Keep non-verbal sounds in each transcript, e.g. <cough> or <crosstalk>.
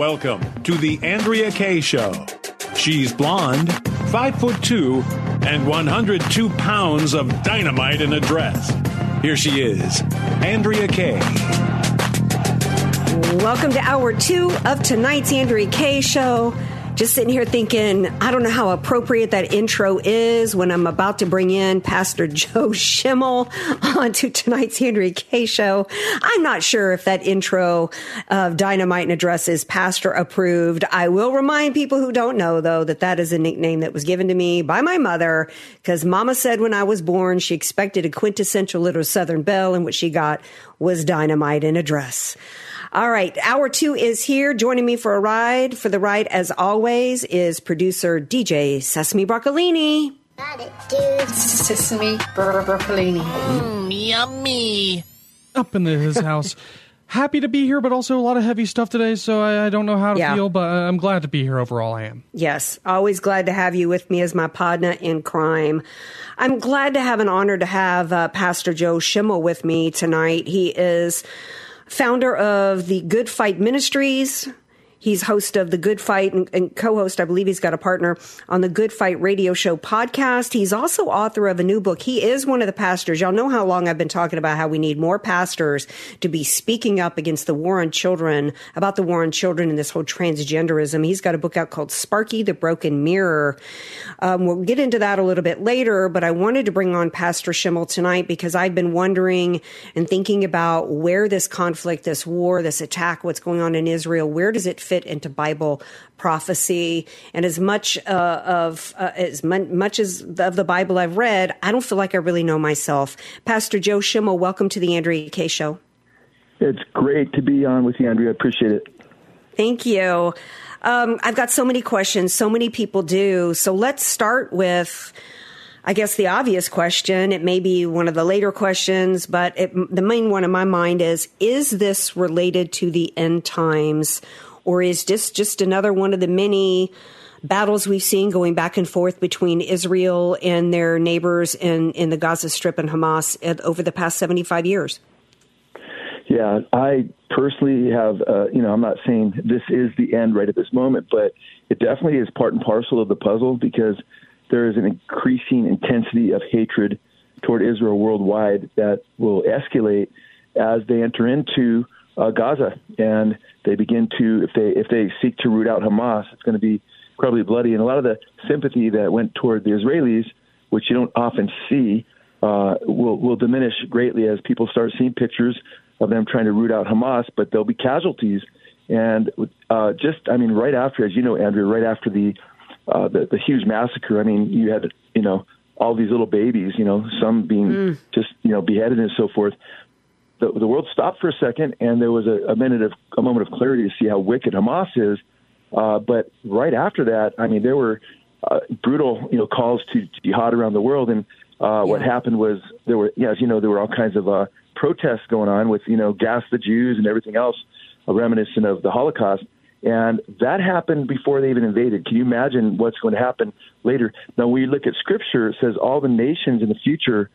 Welcome to the Andrea Kaye Show. She's blonde, five foot two, and 102 pounds of dynamite in a dress. Here she is, Andrea Kaye. Welcome to hour two of tonight's Andrea Kaye Show. Just sitting here thinking, I don't know how appropriate that intro is when I'm about to bring in Pastor <laughs> Joe Schimmel onto tonight's Henry Kaye Show. I'm not sure if that intro of Dynamite and Address is pastor approved. I will remind people who don't know, though, that that is a nickname that was given to me by my mother because Mama said when I was born she expected a quintessential little Southern belle, and what she got was Dynamite and Address. All right. Hour two is here. Joining me for a ride, for the ride, as always, is producer DJ Sesame Broccolini. Got it, dude. Sesame bro- broccolini. Mm, yummy. up in the, his <laughs> house. Happy to be here, but also a lot of heavy stuff today, so I, I don't know how to Yeah. feel, but I'm glad to be here overall. I am. Yes, always glad to have you with me as my partner in crime. I'm glad to have an honor to have uh, Pastor Joe Schimmel with me tonight. He is founder of the Good Fight Ministries. He's host of the Good Fight and, and co-host, I believe he's got a partner on the Good Fight radio show podcast. He's also author of a new book. He is one of the pastors. Y'all know how long I've been talking about how we need more pastors to be speaking up against the war on children, about the war on children and this whole transgenderism. He's got a book out called Sparky the Broken Mirror. Um, we'll get into that a little bit later, but I wanted to bring on Pastor Schimmel tonight because I've been wondering and thinking about where this conflict, this war, this attack, what's going on in Israel, where does it fit into Bible prophecy? And as much uh, of uh, as mu- much as of the Bible I've read, I don't feel like I really know myself. Pastor Joe Schimmel, welcome to the Andrea Kaye Show. It's great to be on with you, Andrea. I appreciate it. Thank you. Um, I've got so many questions. So many people do. So let's start with, I guess, the obvious question. It may be one of the later questions, but it, the main one in my mind is: Is this related to the end times, or is this just another one of the many? Battles we've seen going back and forth between Israel and their neighbors in, in the Gaza Strip and Hamas at- over the past 75 years. Yeah, I personally have, uh, you know, I'm not saying this is the end right at this moment, but it definitely is part and parcel of the puzzle because there is an increasing intensity of hatred toward Israel worldwide that will escalate as they enter into uh, Gaza and they begin to, if they if they seek to root out Hamas, it's going to be incredibly bloody. And a lot of the sympathy that went toward the Israelis, which you don't often see, uh, will will diminish greatly as people start seeing pictures of them trying to root out Hamas. But there'll be casualties, and uh, just I mean, right after, as you know, Andrew, right after the uh, the, the huge massacre. I mean, you had you know all these little babies, you know, some being just you know beheaded and so forth. The, the world stopped for a second, and there was a, a minute of a moment of clarity to see how wicked Hamas is. Uh, but right after that, I mean, there were uh, brutal, you know, calls to jihad around the world, and uh, what happened was there were, yeah, as you know, there were all kinds of uh, protests going on with, you know, gas the Jews and everything else, uh, reminiscent of the Holocaust. And that happened before they even invaded. Can you imagine what's going to happen later? Now, when you look at Scripture, it says all the nations in the future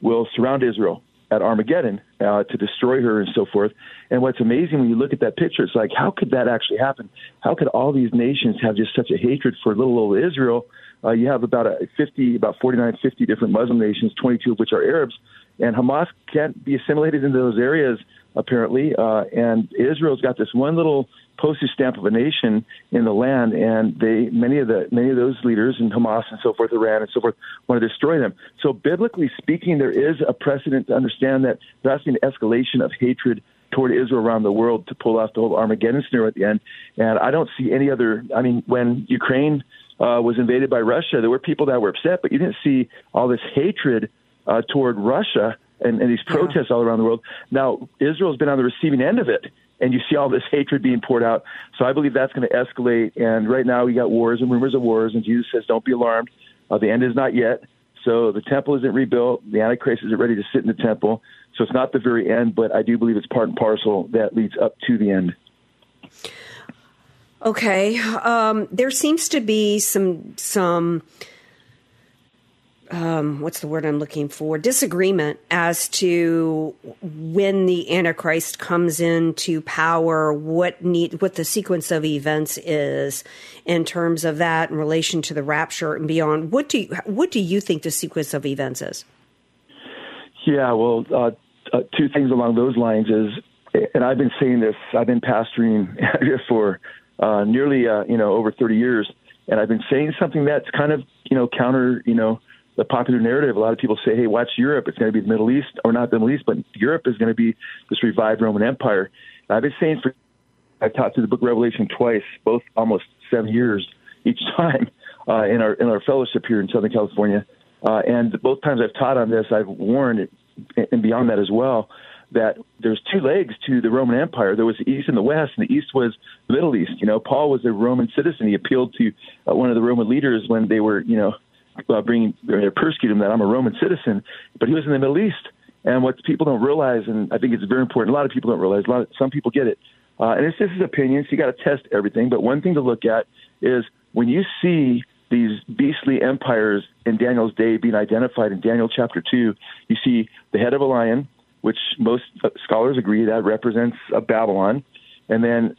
will surround Israel at Armageddon uh, to destroy her and so forth. And what's amazing when you look at that picture, it's like, how could that actually happen? How could all these nations have just such a hatred for little old Israel? Uh, you have about a 50, about 49, 50 different Muslim nations, 22 of which are Arabs, and Hamas can't be assimilated into those areas apparently. Uh, and Israel's got this one little postage stamp of a nation in the land, and they many of the many of those leaders in Hamas and so forth, Iran and so forth, want to destroy them. So biblically speaking, there is a precedent to understand that has an escalation of hatred toward Israel around the world to pull off the whole Armageddon scenario at the end. And I don't see any other. I mean, when Ukraine uh, was invaded by Russia, there were people that were upset, but you didn't see all this hatred uh, toward Russia and, and these protests yeah. all around the world. Now, Israel's been on the receiving end of it, and you see all this hatred being poured out. So I believe that's going to escalate. And right now, we got wars and rumors of wars, and Jesus says, "Don't be alarmed. Uh, the end is not yet." So the temple isn't rebuilt. The Antichrist isn't ready to sit in the temple. So it's not the very end, but I do believe it's part and parcel that leads up to the end. Okay, um, there seems to be some some um, what's the word I'm looking for? Disagreement as to when the Antichrist comes into power, what need, what the sequence of events is in terms of that in relation to the rapture and beyond. What do you, what do you think the sequence of events is? Yeah, well, uh, uh, two things along those lines is, and I've been saying this. I've been pastoring <laughs> for uh, nearly uh, you know over 30 years, and I've been saying something that's kind of you know counter you know the popular narrative. A lot of people say, "Hey, watch Europe. It's going to be the Middle East, or not the Middle East, but Europe is going to be this revived Roman Empire." And I've been saying for I've taught through the Book Revelation twice, both almost seven years each <laughs> time uh, in our in our fellowship here in Southern California. Uh, and both times I've taught on this, I've warned, and beyond that as well, that there's two legs to the Roman Empire. There was the East and the West, and the East was the Middle East. You know, Paul was a Roman citizen. He appealed to uh, one of the Roman leaders when they were, you know, uh, bringing or persecuting that I'm a Roman citizen, but he was in the Middle East. And what people don't realize, and I think it's very important, a lot of people don't realize, a lot of, some people get it, uh, and it's just his opinion, so you got to test everything. But one thing to look at is when you see these beastly empires in Daniel's day being identified in Daniel chapter 2, you see the head of a lion, which most scholars agree that represents a Babylon. And then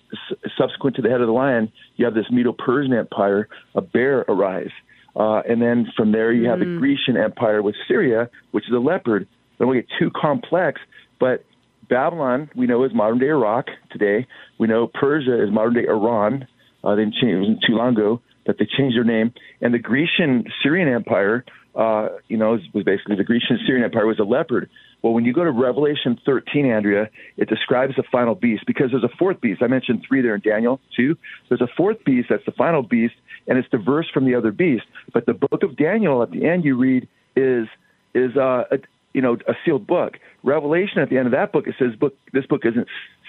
subsequent to the head of the lion, you have this Medo Persian empire, a bear arise. Uh, and then from there, you have mm. the Grecian Empire with Syria, which is a leopard. Then we get too complex, but Babylon, we know, is modern day Iraq today. We know Persia is modern day Iran. Uh, they changed, it wasn't too long ago that they changed their name. And the Grecian Syrian Empire, uh, you know, was basically the Grecian Syrian Empire was a leopard. Well, when you go to Revelation 13, Andrea, it describes the final beast because there's a fourth beast. I mentioned three there in Daniel, two. There's a fourth beast that's the final beast, and it's diverse from the other beast. But the book of Daniel at the end you read is is uh, a, you know a sealed book. Revelation at the end of that book it says book this book isn't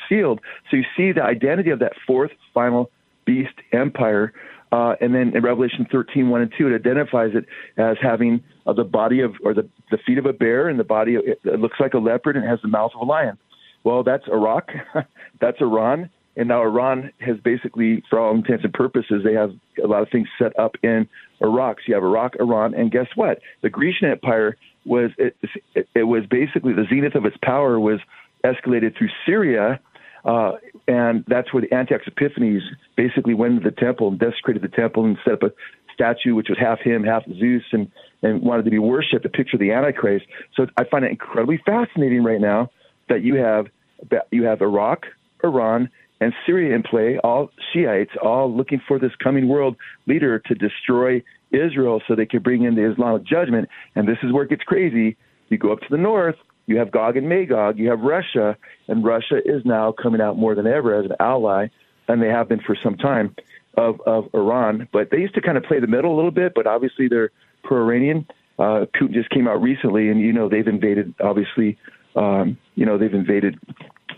sealed. So you see the identity of that fourth final beast empire. Uh, and then in Revelation 13, 1 and 2, it identifies it as having uh, the body of, or the, the feet of a bear and the body, of, it, it looks like a leopard and has the mouth of a lion. Well, that's Iraq, <laughs> that's Iran, and now Iran has basically, for all intents and purposes, they have a lot of things set up in Iraq. So you have Iraq, Iran, and guess what? The Grecian Empire was it, it was basically the zenith of its power was escalated through Syria, uh, and that's where the Antiochus Epiphanes basically went into the temple and desecrated the temple and set up a statue which was half him, half Zeus, and and wanted to be worshipped, a picture of the Antichrist. So I find it incredibly fascinating right now that you have you have Iraq, Iran, and Syria in play, all Shiites, all looking for this coming world leader to destroy Israel so they can bring in the Islamic judgment. And this is where it gets crazy. You go up to the north, you have Gog and Magog, you have Russia, and Russia is now coming out more than ever as an ally, and they have been for some time, of, of Iran. But they used to kind of play the middle a little bit, but obviously they're pro Iranian. Uh, Putin just came out recently, and you know they've invaded, obviously, um, you know, they've invaded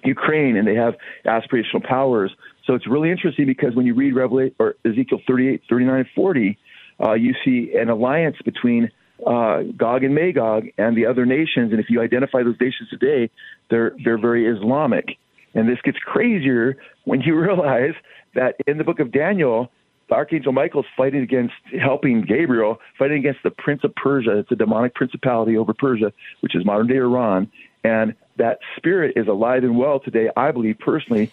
Ukraine and they have aspirational powers. So it's really interesting because when you read Revelation or Ezekiel 38, 39, and 40, uh, you see an alliance between uh, Gog and Magog and the other nations. And if you identify those nations today, they're they're very Islamic. And this gets crazier when you <laughs> realize that in the book of Daniel, the Archangel Michael is fighting against, helping Gabriel, fighting against the Prince of Persia. It's a demonic principality over Persia, which is modern day Iran. And that spirit is alive and well today, I believe personally,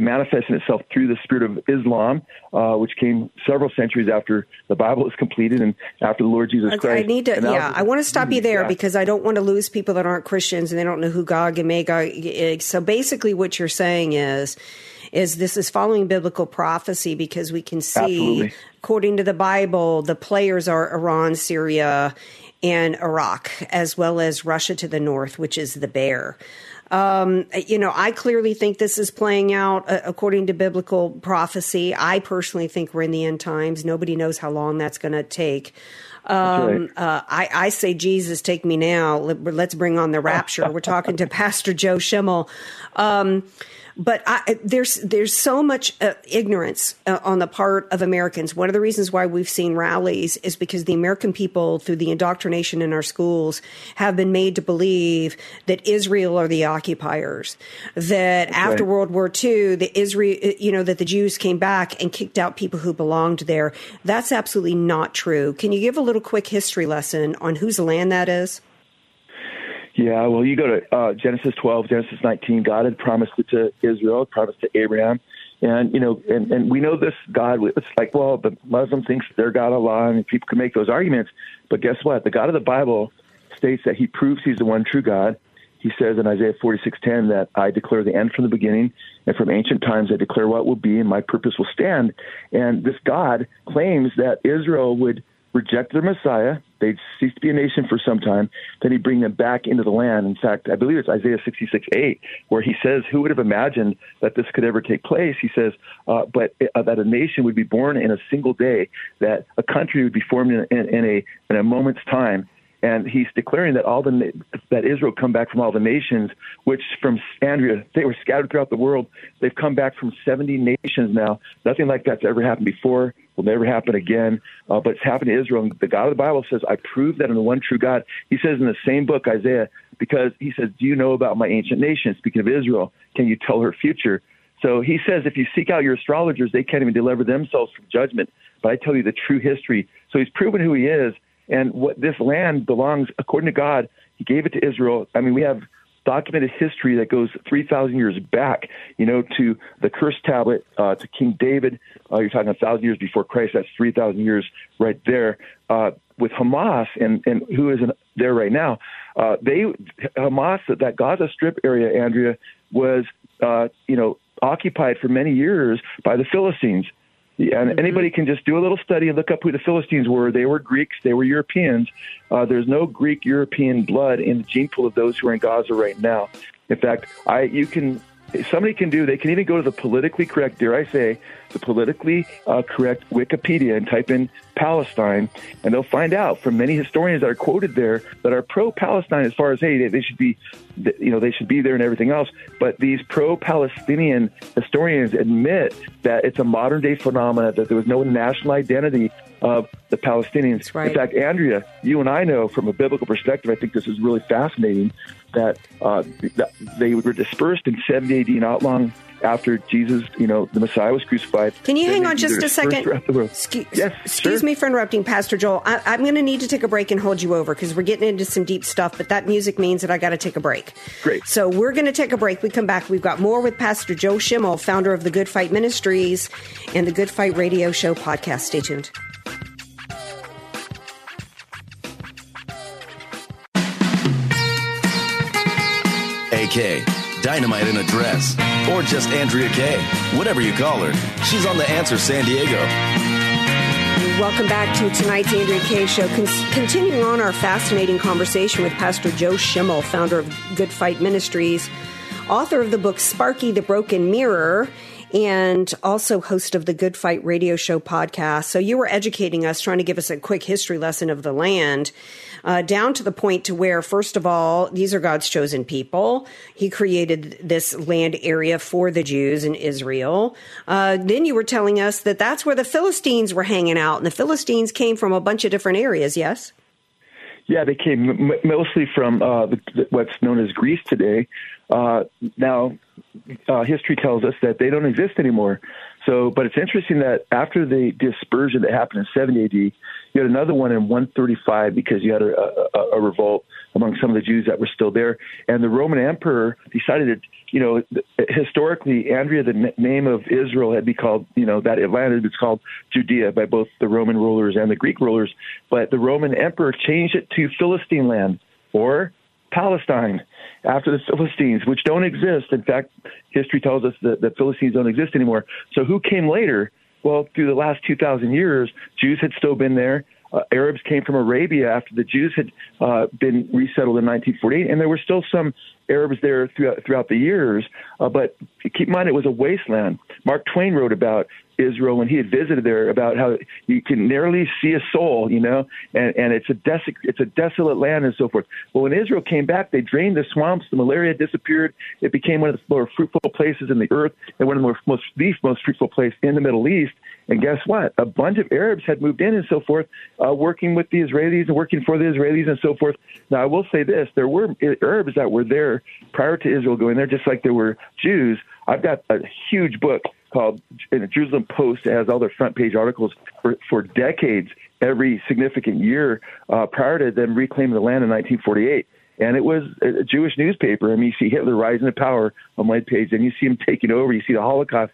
manifesting itself through the spirit of Islam, uh, which came several centuries after the Bible was completed and after the Lord Jesus Christ. I need to, yeah, I want to stop you there yeah. because I don't want to lose people that aren't Christians and they don't know who Gog and Magog is. So basically, what you're saying is, is this is following biblical prophecy because we can see, Absolutely. according to the Bible, the players are Iran, Syria, and Iraq, as well as Russia to the north, which is the bear. Um, you know, I clearly think this is playing out uh, according to biblical prophecy. I personally think we're in the end times. Nobody knows how long that's going to take. Um, right. uh, I, I, say, Jesus, take me now. Let's bring on the rapture. We're talking to <laughs> Pastor Joe Schimmel. Um, but I, there's there's so much uh, ignorance uh, on the part of Americans. One of the reasons why we've seen rallies is because the American people, through the indoctrination in our schools, have been made to believe that Israel are the occupiers. That That's after. World War II, the Israel, uh, you know, that the Jews came back and kicked out people who belonged there. That's absolutely not true. Can you give a little quick history lesson on whose land that is? Yeah, well, you go to uh, Genesis 12, Genesis 19. God had promised it to Israel, promised to Abraham, and you know, and, and we know this God. It's like, well, the Muslim thinks they're God Allah, and people can make those arguments. But guess what? The God of the Bible states that He proves He's the one true God. He says in Isaiah 46:10 that I declare the end from the beginning, and from ancient times I declare what will be, and my purpose will stand. And this God claims that Israel would reject their Messiah. They'd cease to be a nation for some time. Then he'd bring them back into the land. In fact, I believe it's Isaiah 66, 8, where he says, Who would have imagined that this could ever take place? He says, uh, But uh, that a nation would be born in a single day, that a country would be formed in, in, in a, in a moment's time and he's declaring that all the that Israel come back from all the nations, which from Andrea they were scattered throughout the world. They've come back from 70 nations now. Nothing like that's ever happened before. Will never happen again. Uh, but it's happened to Israel. And the God of the Bible says, "I prove that in the one true God." He says in the same book, Isaiah, because he says, "Do you know about my ancient nation?" Speaking of Israel, can you tell her future? So he says, if you seek out your astrologers, they can't even deliver themselves from judgment. But I tell you the true history. So he's proven who he is and what this land belongs, according to God, He gave it to Israel. I mean, we have documented history that goes 3,000 years back, you know, to the curse tablet, uh, to King David. Uh, you're talking a thousand years before Christ. That's 3,000 years right there. Uh, with Hamas and, and who is in there right now, uh, they Hamas that Gaza Strip area, Andrea, was uh, you know occupied for many years by the Philistines. And mm-hmm. anybody can just do a little study and look up who the Philistines were. They were Greeks. They were Europeans. Uh, there's no Greek European blood in the gene pool of those who are in Gaza right now. In fact, I you can somebody can do. They can even go to the politically correct, dare I say, the politically uh, correct Wikipedia and type in Palestine, and they'll find out from many historians that are quoted there that are pro-Palestine as far as hey, they, they should be, you know, they should be there and everything else. But these pro-Palestinian historians admit that it's a modern-day phenomenon that there was no national identity of the Palestinians. Right. In fact, Andrea, you and I know from a biblical perspective, I think this is really fascinating that, uh, that they were dispersed in 70 AD, not long after Jesus, you know, the Messiah was crucified. Can you hang on just a second? Excuse, yes, excuse sure. me for interrupting, Pastor Joel. I, am going to need to take a break and hold you over because we're getting into some deep stuff, but that music means that I got to take a break. Great. So we're going to take a break. We come back. We've got more with Pastor Joe Schimmel, founder of the Good Fight Ministries and the Good Fight Radio Show podcast. Stay tuned. AK, Dynamite in a Dress, or just Andrea Kaye, whatever you call her. She's on The Answer San Diego. Welcome back to tonight's Andrea Kaye Show. Con- continuing on our fascinating conversation with Pastor Joe Schimmel, founder of Good Fight Ministries, author of the book Sparky the Broken Mirror and also host of the Good Fight Radio Show podcast. So you were educating us, trying to give us a quick history lesson of the land, uh, down to the point to where, first of all, these are God's chosen people. He created this land area for the Jews in Israel. Uh, then you were telling us that that's where the Philistines were hanging out, and the Philistines came from a bunch of different areas. Yes. Yeah, they came mostly from uh, what's known as Greece today. Uh, now, uh, history tells us that they don't exist anymore. So, but it's interesting that after the dispersion that happened in 70 AD, you had another one in 135 because you had a, a, a revolt among some of the Jews that were still there, and the Roman emperor decided that, you know, historically, Andrea, the name of Israel had been called, you know, that Atlanta was called Judea by both the Roman rulers and the Greek rulers, but the Roman emperor changed it to Philistine land or Palestine after the Philistines, which don't exist. In fact, history tells us that the Philistines don't exist anymore. So who came later? Well, through the last 2,000 years, Jews had still been there. Uh, Arabs came from Arabia after the Jews had uh, been resettled in 1948, and there were still some Arabs there throughout, throughout the years, uh, but keep in mind it was a wasteland. Mark Twain wrote about Israel when he had visited there about how you can nearly see a soul, you know, and, and it's a des- it's a desolate land and so forth. Well, when Israel came back, they drained the swamps, the malaria disappeared. It became one of the more fruitful places in the earth and one of the most, the most fruitful place in the Middle East. And guess what? A bunch of Arabs had moved in and so forth, uh, working with the Israelis and working for the Israelis and so forth. Now, I will say this: there were Arabs that were there prior to Israel going there, just like there were Jews. I've got a huge book called in the Jerusalem Post. It has all their front page articles for, for decades, every significant year uh, prior to them reclaiming the land in 1948. And it was a Jewish newspaper. I mean, you see Hitler rising to power on one page, and you see him taking over. You see the Holocaust.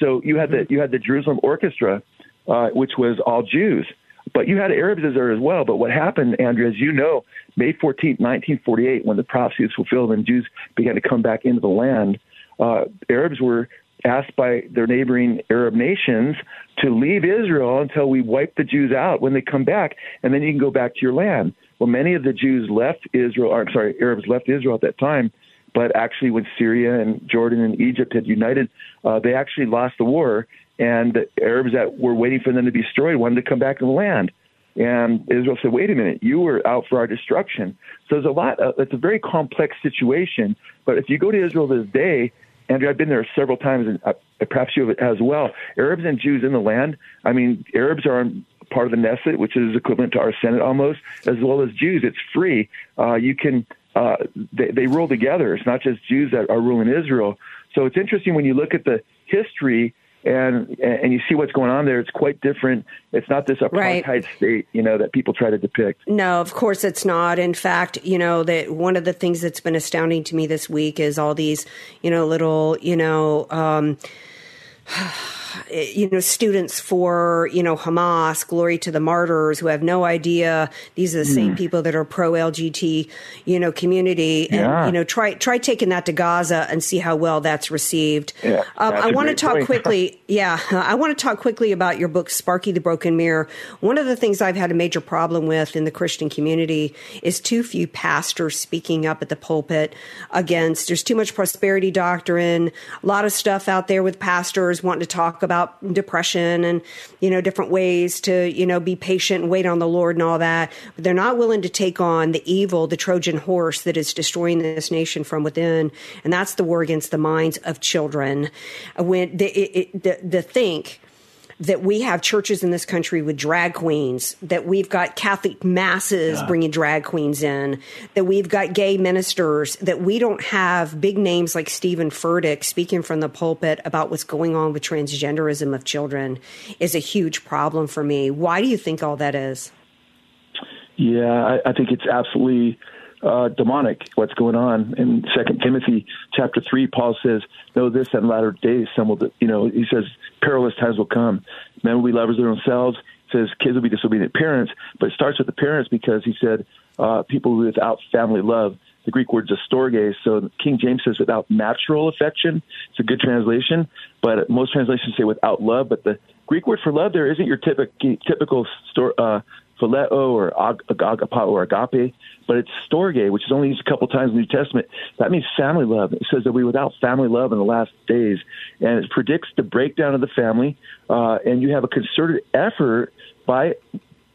So you had the you had the Jerusalem Orchestra, uh, which was all Jews, but you had Arabs there as well. But what happened, Andrew, as you know, May 14, 1948, when the prophecy was fulfilled and Jews began to come back into the land, uh, Arabs were asked by their neighboring Arab nations to leave Israel until we wipe the Jews out when they come back, and then you can go back to your land. Well, many of the Jews left Israel, or I'm sorry, Arabs left Israel at that time, but actually when Syria and Jordan and Egypt had united, uh, they actually lost the war, and the Arabs that were waiting for them to be destroyed wanted to come back to the land. And Israel said, wait a minute, you were out for our destruction. So there's a lot, it's a very complex situation. But if you go to Israel this day, Andrew, I've been there several times, and uh, perhaps you have as well. Arabs and Jews in the land. I mean, Arabs are part of the Knesset, which is equivalent to our Senate almost, as well as Jews. It's free. Uh, you can. Uh, they, they rule together. It's not just Jews that are ruling Israel. So it's interesting when you look at the history and and you see what's going on there. It's quite different. It's not this apartheid right. state, you know, that people try to depict. No, of course it's not. In fact, you know that one of the things that's been astounding to me this week is all these, you know, little, you know. Um, <sighs> you know, students for, you know, Hamas, glory to the martyrs who have no idea these are the mm. same hmm. people that are pro LGBT, you know, community. And, yeah. you know, try, try taking that to Gaza and see how well that's received. Yeah, um, I want to talk point. quickly. <laughs> yeah. I want to talk quickly about your book, Sparky the Broken Mirror. One of the things I've had a major problem with in the Christian community is too few pastors speaking up at the pulpit against, there's too much prosperity doctrine, a lot of stuff out there with pastors wanting to talk about depression and, you know, different ways to, you know, be patient and wait on the Lord and all that. But they're not willing to take on the evil, the Trojan horse that is destroying this nation from within. And that's the war against the minds of children. When the, it, it, the, the think, that we have churches in this country with drag queens, that we've got Catholic masses yeah. bringing drag queens in, that we've got gay ministers, that we don't have big names like Stephen Furtick speaking from the pulpit about what's going on with transgenderism of children is a huge problem for me. Why do you think all that is? Yeah, I, I think it's absolutely uh, demonic what's going on in Second Timothy chapter three. Paul says, "Know this: that in latter days, some will, you know, he says, perilous times will come. Men will be lovers of themselves. He says kids will be disobedient parents, but it starts with the parents because he said uh, people without family love. The Greek word is storge. So King James says without natural affection. It's a good translation, but most translations say without love. But the Greek word for love there isn't your typical typical store, uh, phileo or ag- agapao or agape, but it's storge, which is only used a couple times in the New Testament. That means family love. It says that we without family love in the last days, and it predicts the breakdown of the family. Uh, and you have a concerted effort by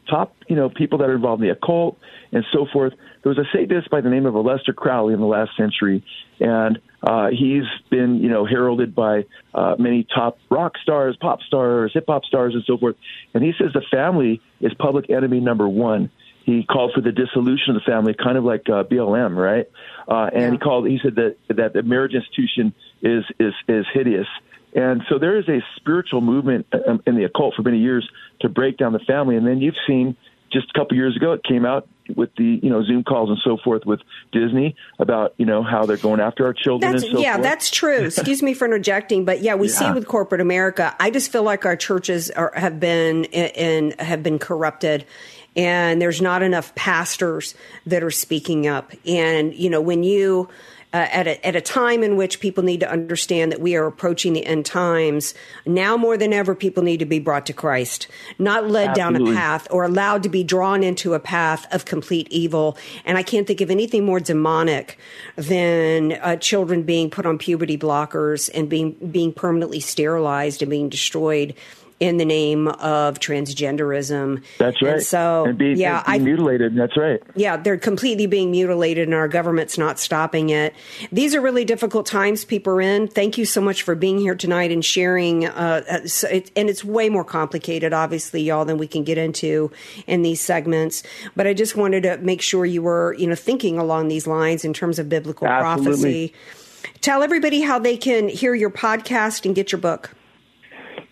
top, you know, people that are involved in the occult and so forth. There was a Satanist by the name of Aleister Crowley in the last century, and uh, he's been, you know, heralded by uh, many top rock stars, pop stars, hip hop stars, and so forth. And he says the family is public enemy number one. He called for the dissolution of the family, kind of like uh, BLM, right? Uh, and yeah. he called. He said that that the marriage institution is is is hideous. And so there is a spiritual movement um, in the occult for many years to break down the family. And then you've seen just a couple years ago, it came out with the you know Zoom calls and so forth with Disney about you know how they're going after our children. That's, so yeah, forth. that's true. <laughs> Excuse me for interjecting, but yeah, we yeah. see with corporate America. I just feel like our churches are, have been and have been corrupted. And there's not enough pastors that are speaking up. And, you know, when you, uh, at, a, at a time in which people need to understand that we are approaching the end times, now more than ever, people need to be brought to Christ, not led Absolutely. down a path or allowed to be drawn into a path of complete evil. And I can't think of anything more demonic than uh, children being put on puberty blockers and being being permanently sterilized and being destroyed in the name of transgenderism. That's right. And so, and being, yeah, being I, mutilated. That's right. Yeah, they're completely being mutilated, and our government's not stopping it. These are really difficult times people are in. Thank you so much for being here tonight and sharing. Uh, uh it, and it's way more complicated, obviously, y'all, than we can get into in these segments. But I just wanted to make sure you were, you know, thinking along these lines in terms of biblical Absolutely. prophecy. Tell everybody how they can hear your podcast and get your book.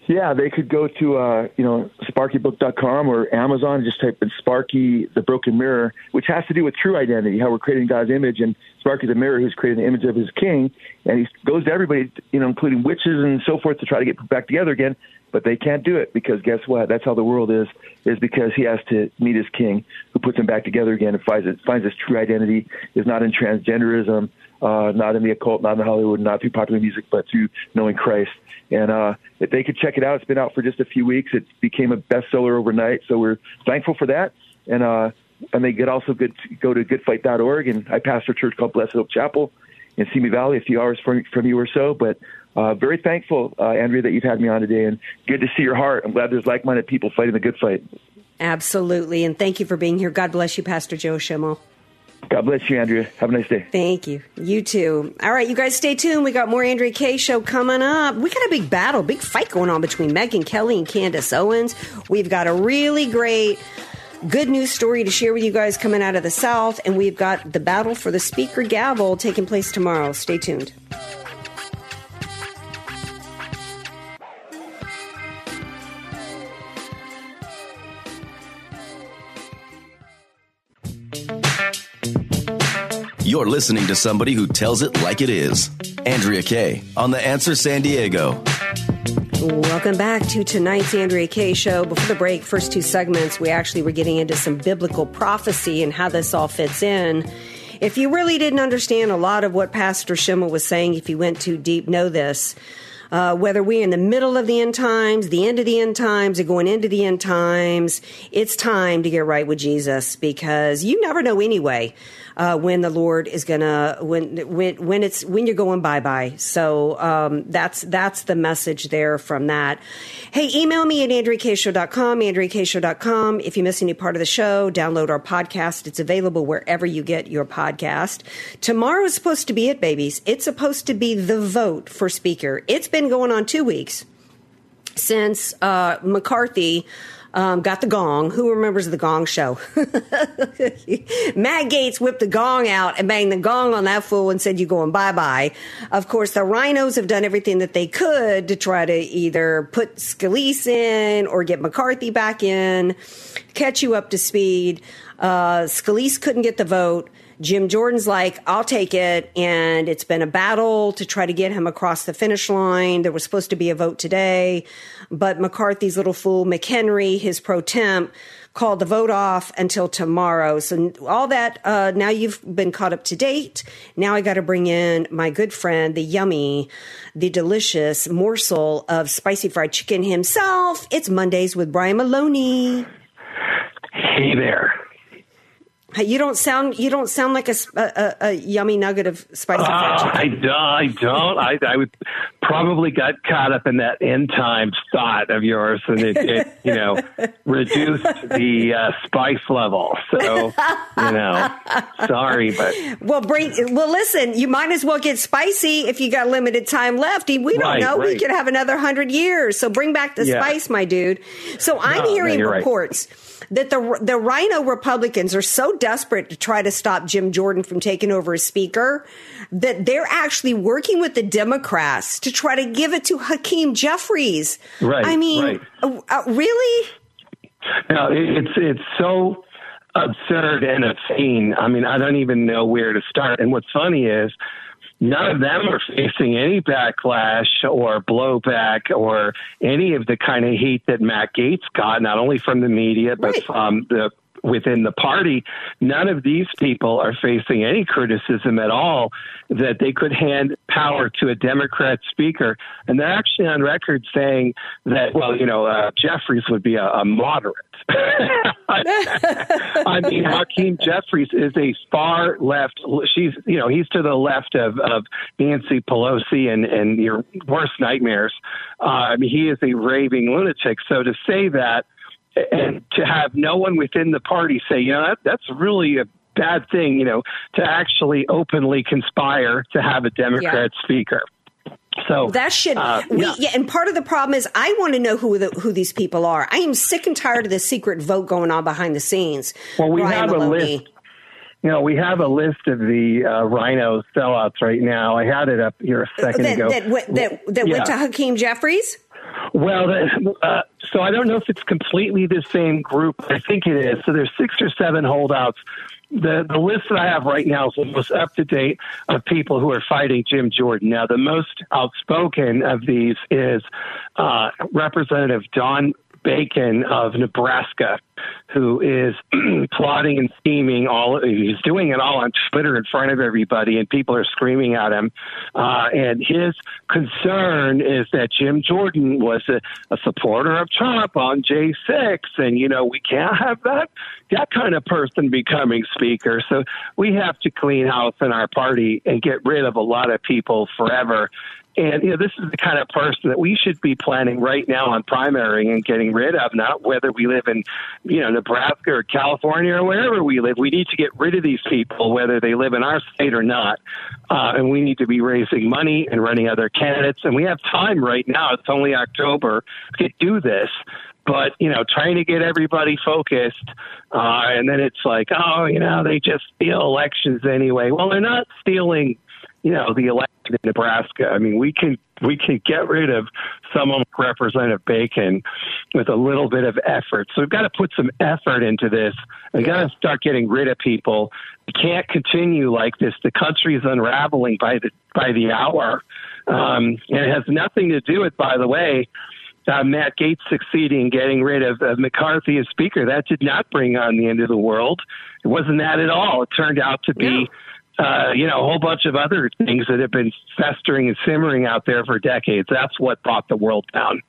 Yeah, they could go to uh, you know sparkybook.com or Amazon just type in Sparky the Broken Mirror, which has to do with true identity, how we're creating God's image, and Sparky the mirror, who's creating the image of his king, and he goes to everybody, you know, including witches and so forth, to try to get back together again, but they can't do it because guess what? That's how the world is. Is because he has to meet his king, who puts him back together again and finds it, finds his true identity is not in transgenderism, uh, not in the occult, not in Hollywood, not through popular music, but through knowing Christ. And uh, if they could check it out, it's been out for just a few weeks. It became a bestseller overnight, so we're thankful for that. And uh, and they could also good, go to goodfight.org. And I pastor a church called Blessed Hope Chapel in Simi Valley, a few hours from from you or so. But uh, very thankful, uh, Andrea, that you've had me on today, and good to see your heart. I'm glad there's like-minded people fighting the good fight. Absolutely, and thank you for being here. God bless you, Pastor Joe Schimmel. God bless you, Andrea. Have a nice day. Thank you. You too. All right, you guys stay tuned. We got more Andrea Kaye show coming up. We got a big battle, big fight going on between Megyn Kelly and Candace Owens. We've got a really great good news story to share with you guys coming out of the South, and we've got the battle for the speaker gavel taking place tomorrow. Stay tuned. You're listening to somebody who tells it like it is. Andrea Kaye on The Answer San Diego. Welcome back to tonight's Andrea Kaye show. Before the break, first two segments, we actually were getting into some biblical prophecy and how this all fits in. If you really didn't understand a lot of what Pastor Schimmel was saying, if you went too deep, know this. Uh, whether we're in the middle of the end times, the end of the end times, or going into the end times, it's time to get right with Jesus because you never know anyway uh, when the Lord is gonna when when when it's when you're going bye bye. So um, that's that's the message there from that. Hey, email me at andreakshow.com, andreakshow.com. If you miss any part of the show, download our podcast. It's available wherever you get your podcast. Tomorrow is supposed to be it, babies. It's supposed to be the vote for speaker. It's been going on two weeks since uh, McCarthy um, got the gong. Who remembers the gong show? <laughs> Matt Gaetz whipped the gong out and banged the gong on that fool and said, You going bye bye. Of course, the RINOs have done everything that they could to try to either put Scalise in or get McCarthy back in, catch you up to speed. Uh, Scalise couldn't get the vote. Jim Jordan's like, I'll take it. And it's been a battle to try to get him across the finish line. There was supposed to be a vote today. But McCarthy's little fool, McHenry, his pro tem, called the vote off until tomorrow. So all that, uh, now you've been caught up to date. Now I got to bring in my good friend, the yummy, the delicious morsel of spicy fried chicken himself. It's Mondays with Brian Maloney. Hey there. You don't sound you don't sound like a, a, a yummy nugget of spicy. Uh, I don't. I don't. I, I would probably got caught up in that end times thought of yours, and it, it you know <laughs> reduced the uh, spice level. So you know, sorry, but well, bring well. Listen, you might as well get spicy if you got limited time left. We don't right, know. Right. We could have another hundred years. So bring back the yeah. spice, my dude. So I'm no, hearing no, reports. Right that the the RINO Republicans are so desperate to try to stop Jim Jordan from taking over as Speaker that they're actually working with the Democrats to try to give it to Hakeem Jeffries. Right. I mean, right. Uh, uh, really? No, it's it's so absurd and obscene. I mean, I don't even know where to start. And what's funny is none of them are facing any backlash or blowback or any of the kind of heat that Matt Gaetz got, not only from the media, but right. from the within the party. None of these people are facing any criticism at all that they could hand power to a Democrat speaker. And they're actually on record saying that, well, you know, uh, Jeffries would be a, a moderate. <laughs> I mean, Hakeem Jeffries is a far left. She's, you know, he's to the left of, of Nancy Pelosi and, and your worst nightmares. Uh, I mean, he is a raving lunatic. So to say that and to have no one within the party say, you know, that, that's really a bad thing, you know, to actually openly conspire to have a Democrat yeah. speaker. So that should uh, we yeah. yeah. and part of the problem is I want to know who the, who these people are. I am sick and tired of the secret vote going on behind the scenes. Well, we Brian have Maloney. a list. You know, we have a list of the uh, RINO sellouts right now. I had it up here a second that, ago. That, that, that yeah. went to Hakeem Jeffries. Well, uh, so I don't know if it's completely the same group. I think it is. So there's six or seven holdouts. The the list that I have right now is the most up to date of people who are fighting Jim Jordan. Now, the most outspoken of these is uh, Representative Don Bacon of Nebraska, who is <clears throat> plotting and scheming all. He's doing it all on Twitter in front of everybody, and people are screaming at him. Uh, and his concern is that Jim Jordan was a, a supporter of Trump on J6, and you know we can't have that that kind of person becoming speaker. So we have to clean house in our party and get rid of a lot of people forever. And you know, this is the kind of person that we should be planning right now on primary and getting rid of, not whether we live in, you know, Nebraska or California or wherever we live. We need to get rid of these people, whether they live in our state or not. Uh, and we need to be raising money and running other candidates. And we have time right now. It's only October to do this but you know trying to get everybody focused uh and then it's like oh you know they just steal elections anyway well they're not stealing you know, the election in Nebraska. I mean, we can we can get rid of someone like Representative Bacon with a little bit of effort. So we've got to put some effort into this. We've got to start getting rid of people. We can't continue like this. The country is unraveling by the by the hour, um, and it has nothing to do with, by the way. Uh, Matt Gaetz succeeding in getting rid of, of McCarthy as Speaker. That did not bring on the end of the world. It wasn't that at all. It turned out to be uh, you know, a whole bunch of other things that have been festering and simmering out there for decades. That's what brought the world down.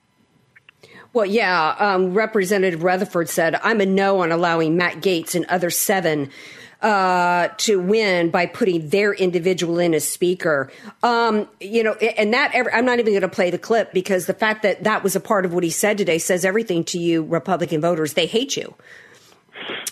Well, yeah, um, Representative Rutherford said, I'm a no on allowing Matt Gaetz and other seven uh, to win by putting their individual in as speaker. Um, you know, and that I'm not even going to play the clip because the fact that that was a part of what he said today says everything to you, Republican voters. They hate you.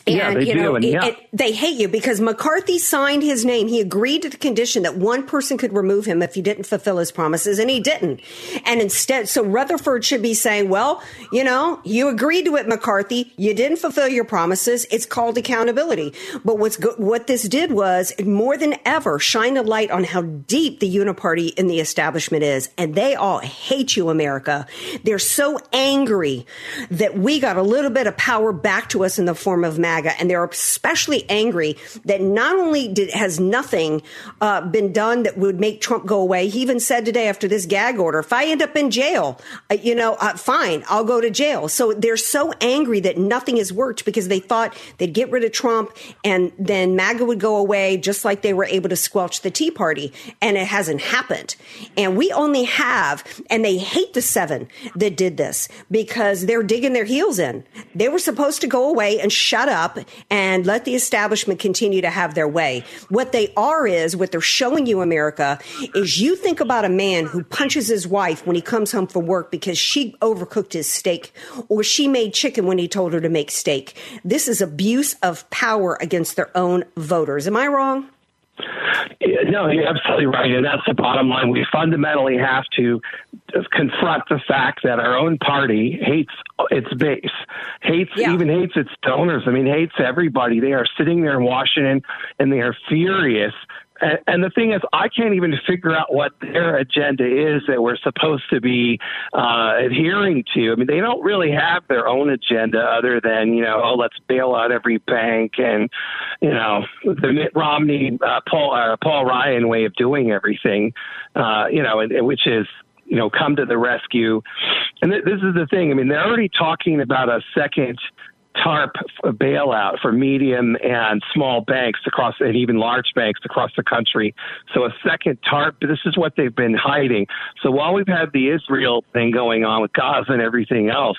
And, yeah, they you know, do. And, yeah. it, they hate you because McCarthy signed his name. He agreed to the condition that one person could remove him if he didn't fulfill his promises, and he didn't. And instead, so Rutherford should be saying, well, you know, you agreed to it, McCarthy. You didn't fulfill your promises. It's called accountability. But what's go- what this did was more than ever shine a light on how deep the uniparty in the establishment is. And they all hate you, America. They're so angry that we got a little bit of power back to us in the form of MAGA, and they're especially angry that not only did, has nothing uh, been done that would make Trump go away. He even said today after this gag order, if I end up in jail, uh, you know, uh, fine, I'll go to jail. So they're so angry that nothing has worked because they thought they'd get rid of Trump and then MAGA would go away, just like they were able to squelch the Tea Party, and it hasn't happened. And we only have, and they hate the seven that did this because they're digging their heels in. They were supposed to go away and shut up and let the establishment continue to have their way. What they are is, what they're showing you, America, is you think about a man who punches his wife when he comes home from work because she overcooked his steak or she made chicken when he told her to make steak. This is abuse of power against their own voters. Am I wrong? No, you're absolutely right. And that's the bottom line. We fundamentally have to confront the fact that our own party hates its base, hates, yeah. even hates its donors. I mean, hates everybody. They are sitting there in Washington and they are furious and, the thing is, I can't even figure out what their agenda is that we're supposed to be uh, adhering to. I mean, they don't really have their own agenda other than you know, oh, let's bail out every bank and you know, the Mitt Romney, uh, Paul uh, Paul Ryan way of doing everything. Uh, you know, and, and which is you know, come to the rescue. And th- this is the thing. I mean, they're already talking about a second TARP bailout for medium and small banks across, and even large banks across the country. So a second TARP, this is what they've been hiding. So while we've had the Israel thing going on with Gaza and everything else,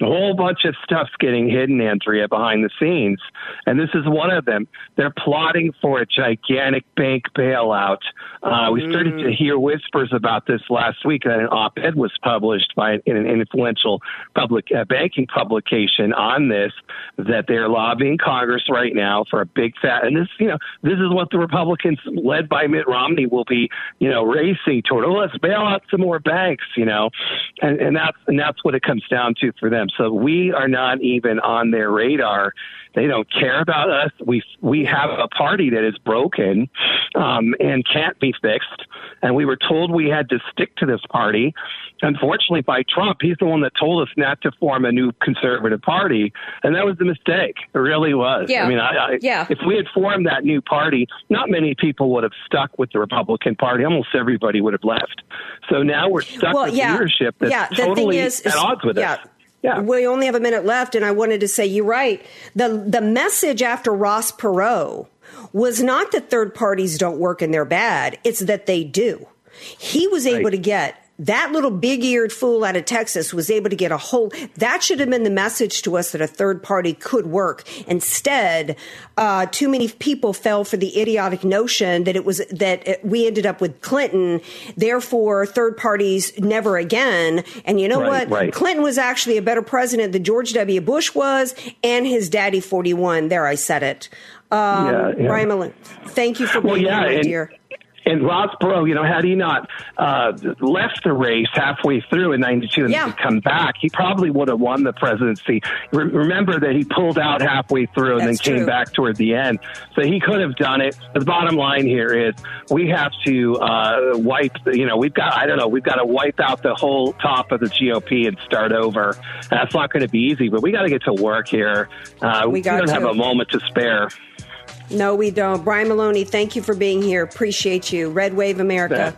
a whole bunch of stuff's getting hidden, Andrea, behind the scenes. And this is one of them. They're plotting for a gigantic bank bailout. Uh, we started to hear whispers about this last week that an op ed was published by in an influential public uh, banking publication on this, that they're lobbying Congress right now for a big fat, and this, you know, this is what the Republicans led by Mitt Romney will be, you know, racing toward. Oh, let's bail out some more banks, you know, and, and that's, and that's what it comes down to for them. So we are not even on their radar. They don't care about us. We we have a party that is broken um, and can't be fixed. And we were told we had to stick to this party. Unfortunately, by Trump, he's the one that told us not to form a new conservative party, and that was the mistake. It really was. Yeah. I mean, I, I, Yeah. if we had formed that new party, not many people would have stuck with the Republican Party. Almost everybody would have left. So now we're stuck well, with yeah, leadership that's yeah. The totally thing is, at is- odds with yeah. us. Yeah. We only have a minute left, and I wanted to say you're right. the The message after Ross Perot was not that third parties don't work and they're bad; it's that they do. He was able Right. to get that little big eared fool out of Texas was able to get a whole. That should have been the message to us that a third party could work. Instead, uh, too many people fell for the idiotic notion that it was that it, we ended up with Clinton. Therefore, third parties never again. And you know Right, what? right. Clinton was actually a better president than George W. Bush was, and his daddy forty one. There, I said it. Um, Yeah, yeah. Thank you for being Well, yeah, here, my and- dear. And Ross Perot, you know, had he not uh, left the race halfway through in '92 and Yeah. come back, he probably would have won the presidency. Re- remember that he pulled out halfway through and That's then came true. back toward the end. So he could have done it. The bottom line here is we have to uh, wipe. You know, we've got I don't know, we've got to wipe out the whole top of the GOP and start over. That's not going to be easy, but we got to get to work here. Uh, We got don't have a moment to spare. No, we don't. Brian Maloney, thank you for being here. Appreciate you. Red Wave America.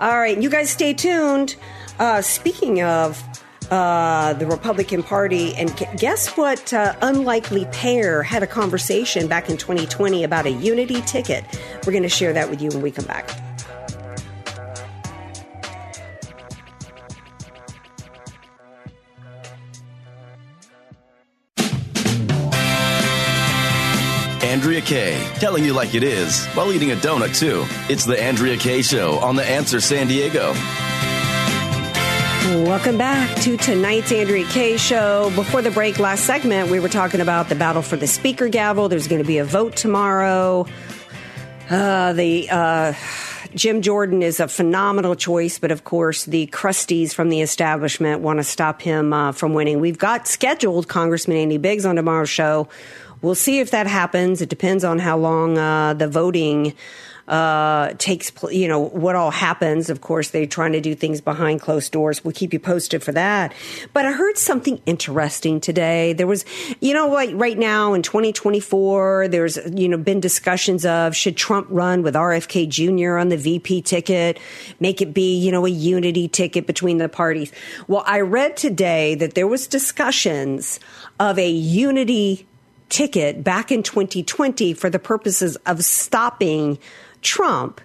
All right, you guys stay tuned. Uh, speaking of uh, the Republican Party, and guess what? Uh, unlikely pair had a conversation back in 2020 about a unity ticket. We're going to share that with you when we come back. Andrea Kaye, telling you like it is while eating a donut too. It's the Andrea Kaye Show on the Answer San Diego. Welcome back to tonight's Andrea Kaye show. Before the break, last segment, we were talking about the battle for the speaker gavel. There's going to be a vote tomorrow. Uh, the uh, Jim Jordan is a phenomenal choice, but of course, the crusties from the establishment want to stop him uh, from winning. We've got scheduled Congressman Andy Biggs on tomorrow's show. We'll see if that happens. It depends on how long uh, the voting uh, takes, you know, what all happens. Of course, they're trying to do things behind closed doors. We'll keep you posted for that. But I heard something interesting today. There was, you know, like right now in 2024, there's, you know, been discussions of should Trump run with RFK Jr. on the VP ticket, make it be, you know, a unity ticket between the parties. Well, I read today that there was discussions of a unity ticket back in 2020 for the purposes of stopping Trump.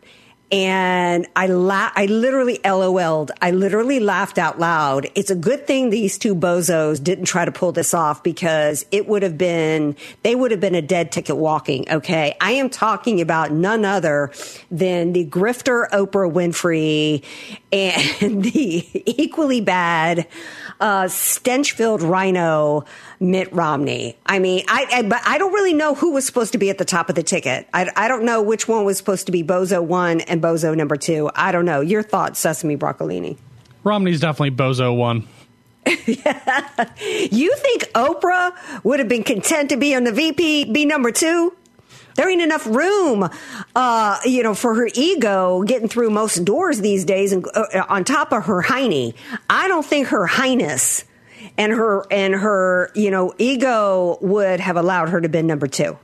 And I la- I literally LOL'd. I literally laughed out loud. It's a good thing these two bozos didn't try to pull this off because it would have been, they would have been a dead ticket walking. Okay. I am talking about none other than the grifter Oprah Winfrey and <laughs> the equally bad, uh, stench filled RINO Mitt Romney. I mean, I, I but I don't really know who was supposed to be at the top of the ticket. I, I don't know which one was supposed to be Bozo one and Bozo number two. I don't know. Your thoughts, Sesame Broccolini? Romney's definitely Bozo one. <laughs> You think Oprah would have been content to be on the VP, be number two? There ain't enough room, uh, you know, for her ego getting through most doors these days. And uh, on top of her hiney, I don't think her highness and her and her, you know, ego would have allowed her to be number two.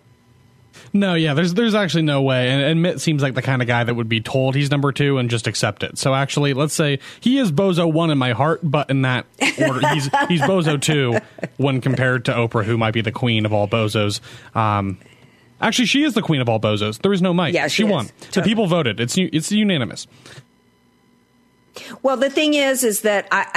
No, yeah, there's there's actually no way. And, and Mitt seems like the kind of guy that would be told he's number two and just accept it. So actually, let's say he is Bozo one in my heart, but in that order, he's he's Bozo two when compared to Oprah, who might be the queen of all bozos. Um, actually, she is the queen of all bozos. There is no Mike. Yeah, she won. is. The people voted. It's it's unanimous. Well, the thing is, is that I,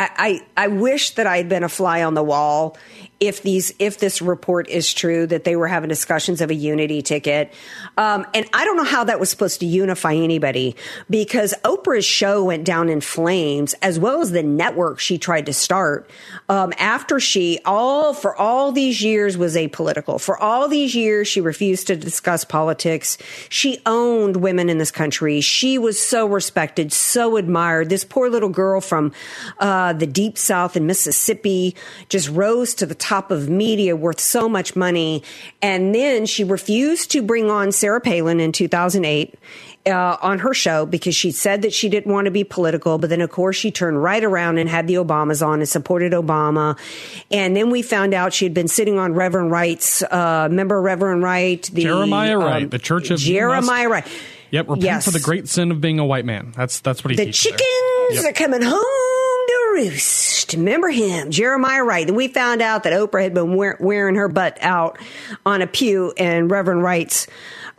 I, I wish that I had been a fly on the wall if these if this report is true that they were having discussions of a unity ticket. Um, and i don't know how that was supposed to unify anybody because oprah's show went down in flames as well as the network she tried to start um, after she all for all these years was apolitical. For all these years she refused to discuss politics. She owned women in this country. She was so respected so admired. This poor little girl from uh, the deep south in mississippi just rose to the top of media worth so much money. And then she refused to bring on Sarah Palin in 2008. Uh, on her show because she said that she didn't want to be political, but then of course she turned right around and had the Obamas on and supported Obama. And then we found out she had been sitting on Reverend Wright's, uh, remember Reverend Wright? The, Jeremiah Wright, um, the Church of Jeremiah Wright. Yep, repent yes. for the great sin of being a white man. That's that's what he the chickens yep. are coming home Remember him, Jeremiah Wright. And we found out that Oprah had been wear- wearing her butt out on a pew in Reverend Wright's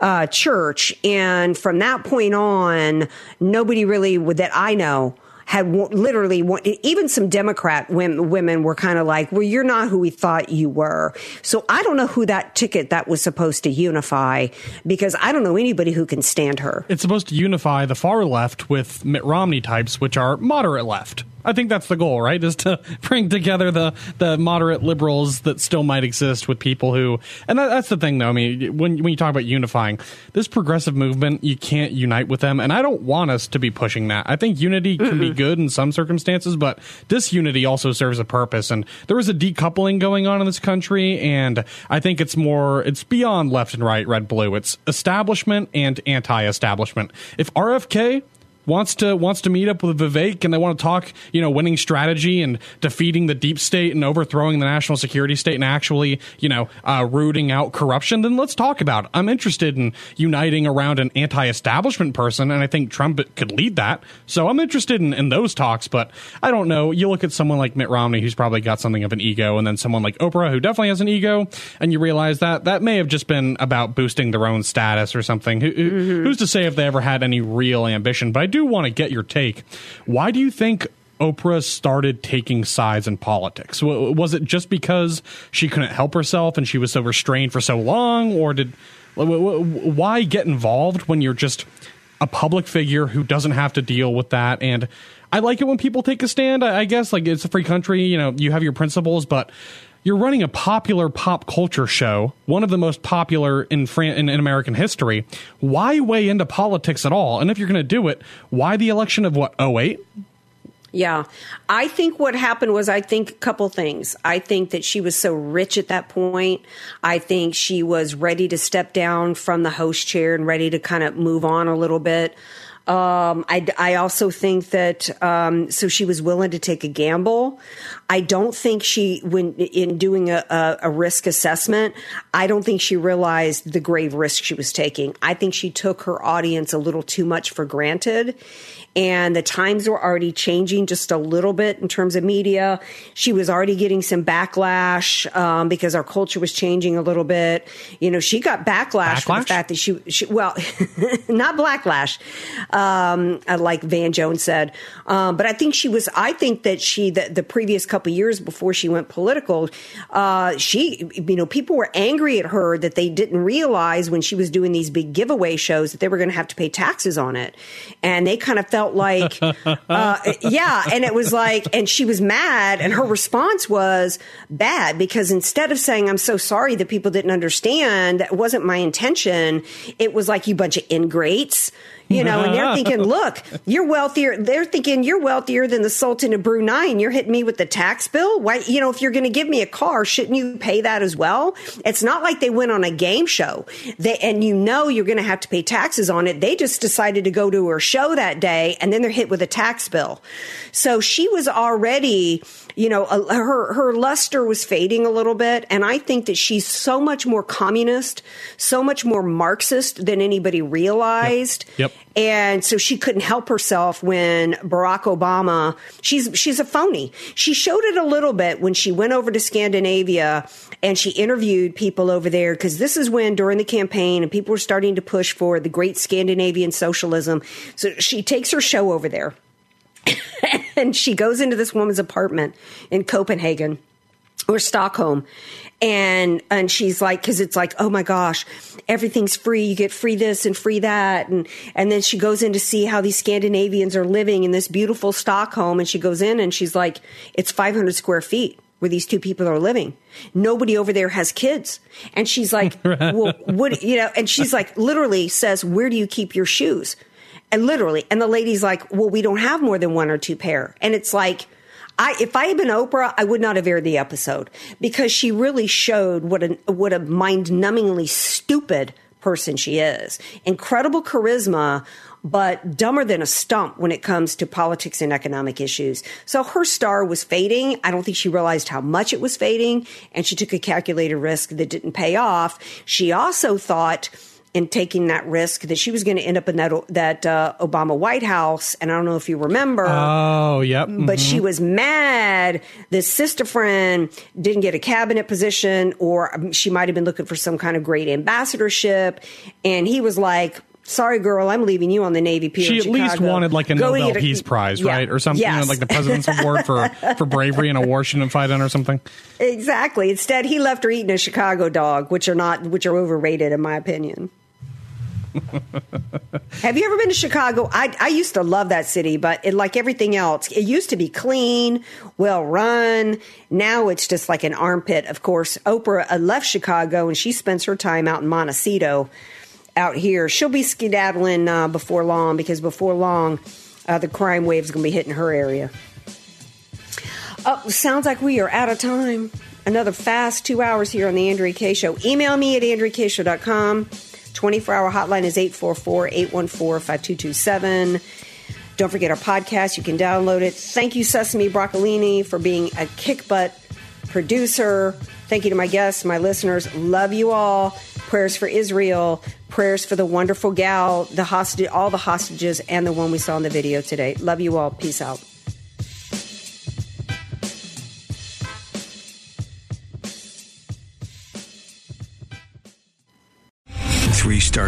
uh, church, and from that point on, nobody really that I know had literally even some Democrat women were kind of like, well, you're not who we thought you were. So I don't know who that ticket that was supposed to unify because I don't know anybody who can stand her. It's supposed to unify the far left with Mitt Romney types, which are moderate left. I think that's the goal, right? Is to <laughs> bring together the the moderate liberals that still might exist with people who, and that, that's the thing, though. I mean, when when you talk about unifying this progressive movement, you can't unite with them, and I don't want us to be pushing that. I think unity can Mm-mm. be good in some circumstances, but disunity also serves a purpose, and there is a decoupling going on in this country, and I think it's more, it's beyond left and right, red blue. It's establishment and anti-establishment. If RFK wants to wants to meet up with Vivek and they want to talk, you know, winning strategy and defeating the deep state and overthrowing the national security state and actually, you know, uh, rooting out corruption, then let's talk about it. I'm interested in uniting around an anti-establishment person, and I think Trump could lead that. So I'm interested in, in those talks, but I don't know. You look at someone like Mitt Romney, who's probably got something of an ego, and then someone like Oprah, who definitely has an ego, and you realize that that may have just been about boosting their own status or something. Who, mm-hmm. Who's to say if they ever had any real ambition? But I do want to get your take. Why do you think Oprah started taking sides in politics? Was it just because she couldn't help herself and she was so restrained for so long, or did why get involved when you're just a public figure who doesn't have to deal with that? And I like it when people take a stand. I guess like it's a free country, you know, you have your principles, but you're running a popular pop culture show, one of the most popular in, Fran- in, in American history. Why weigh into politics at all? And if you're going to do it, why the election of what, 08? Yeah. I think what happened was I think a couple things. I think that she was so rich at that point. I think she was ready to step down from the host chair and ready to kind of move on a little bit. Um, I, I, also think that um, so she was willing to take a gamble. I don't think she, when in doing a, a, a, risk assessment, I don't think she realized the grave risk she was taking. I think she took her audience a little too much for granted and the times were already changing just a little bit in terms of media. She was already getting some backlash um, because our culture was changing a little bit. You know, she got backlash, backlash? for the fact that she, she well, <laughs> not backlash, um, uh, like Van Jones said, um, but I think she was. I think that she the, the previous couple years before she went political, uh, she you know people were angry at her that they didn't realize when she was doing these big giveaway shows that they were going to have to pay taxes on it, and they kind of felt like, uh, yeah. And it was like, and she was mad, and her response was bad because instead of saying, I'm so sorry that people didn't understand, that wasn't my intention, it was like, you bunch of ingrates You know, and they're thinking, <laughs> look, you're wealthier. They're thinking you're wealthier than the Sultan of Brunei, and you're hitting me with the tax bill. Why, you know, if you're going to give me a car, shouldn't you pay that as well? It's not like they went on a game show, they, and you know you're going to have to pay taxes on it. They just decided to go to her show that day, and then they're hit with a tax bill. So she was already you know, her her luster was fading a little bit, and I think that she's so much more communist, so much more Marxist than anybody realized. Yep. yep. And so she couldn't help herself when Barack Obama. She's she's a phony. She showed it a little bit when she went over to Scandinavia and she interviewed people over there because this is when during the campaign and people were starting to push for the great Scandinavian socialism. So she takes her show over there <laughs> and she goes into this woman's apartment in Copenhagen or Stockholm and and she's like cuz it's like oh my gosh everything's free you get free this and free that and and then she goes in to see how these Scandinavians are living in this beautiful Stockholm and she goes in and she's like it's 500 square feet where these two people are living. Nobody over there has kids. And she's like, <laughs> well, what, you know, and she's like, literally says, where do you keep your shoes? And literally, and the lady's like, well, we don't have more than one or two pair. And it's like, I, if I had been Oprah, I would not have aired the episode because she really showed what a, what a mind numbingly stupid person she is. Incredible charisma, but dumber than a stump when it comes to politics and economic issues. So her star was fading. I don't think she realized how much it was fading, and she took a calculated risk that didn't pay off. She also thought in taking that risk that she was going to end up in that that uh, Obama White House. And I don't know if you remember. Oh, yep. Mm-hmm. But she was mad. This sister friend didn't get a cabinet position, or um, she might have been looking for some kind of great ambassadorship. And he was like, sorry, girl, I'm leaving you on the Navy Pier. She at least wanted like a Go Nobel a- Peace Prize, Yeah. right, or something, you know, like the President's <laughs> Award for for bravery in a war shouldn't fight in or something. Exactly. Instead, he left her eating a Chicago dog, which are not, which are overrated in my opinion. <laughs> Have you ever been to Chicago? I, I used to love that city, but it, like everything else, it used to be clean, well run. Now it's just like an armpit. Of course, Oprah uh, left Chicago and she spends her time out in Montecito out here. She'll be skedaddling uh, before long because before long, uh, the crime wave is going to be hitting her area. Oh, sounds like we are out of time. Another fast two hours here on the Andrea Kaye Show. Email me at andreakShow.com. 24 hour hotline is 844 814 5227. Don't forget our podcast. You can download it. Thank you, Sesame Broccolini, for being a kick butt producer. Thank you to my guests, my listeners. Love you all. Prayers for Israel. Prayers for the wonderful gal, the hostage, all the hostages, and the one we saw in the video today. Love you all. Peace out.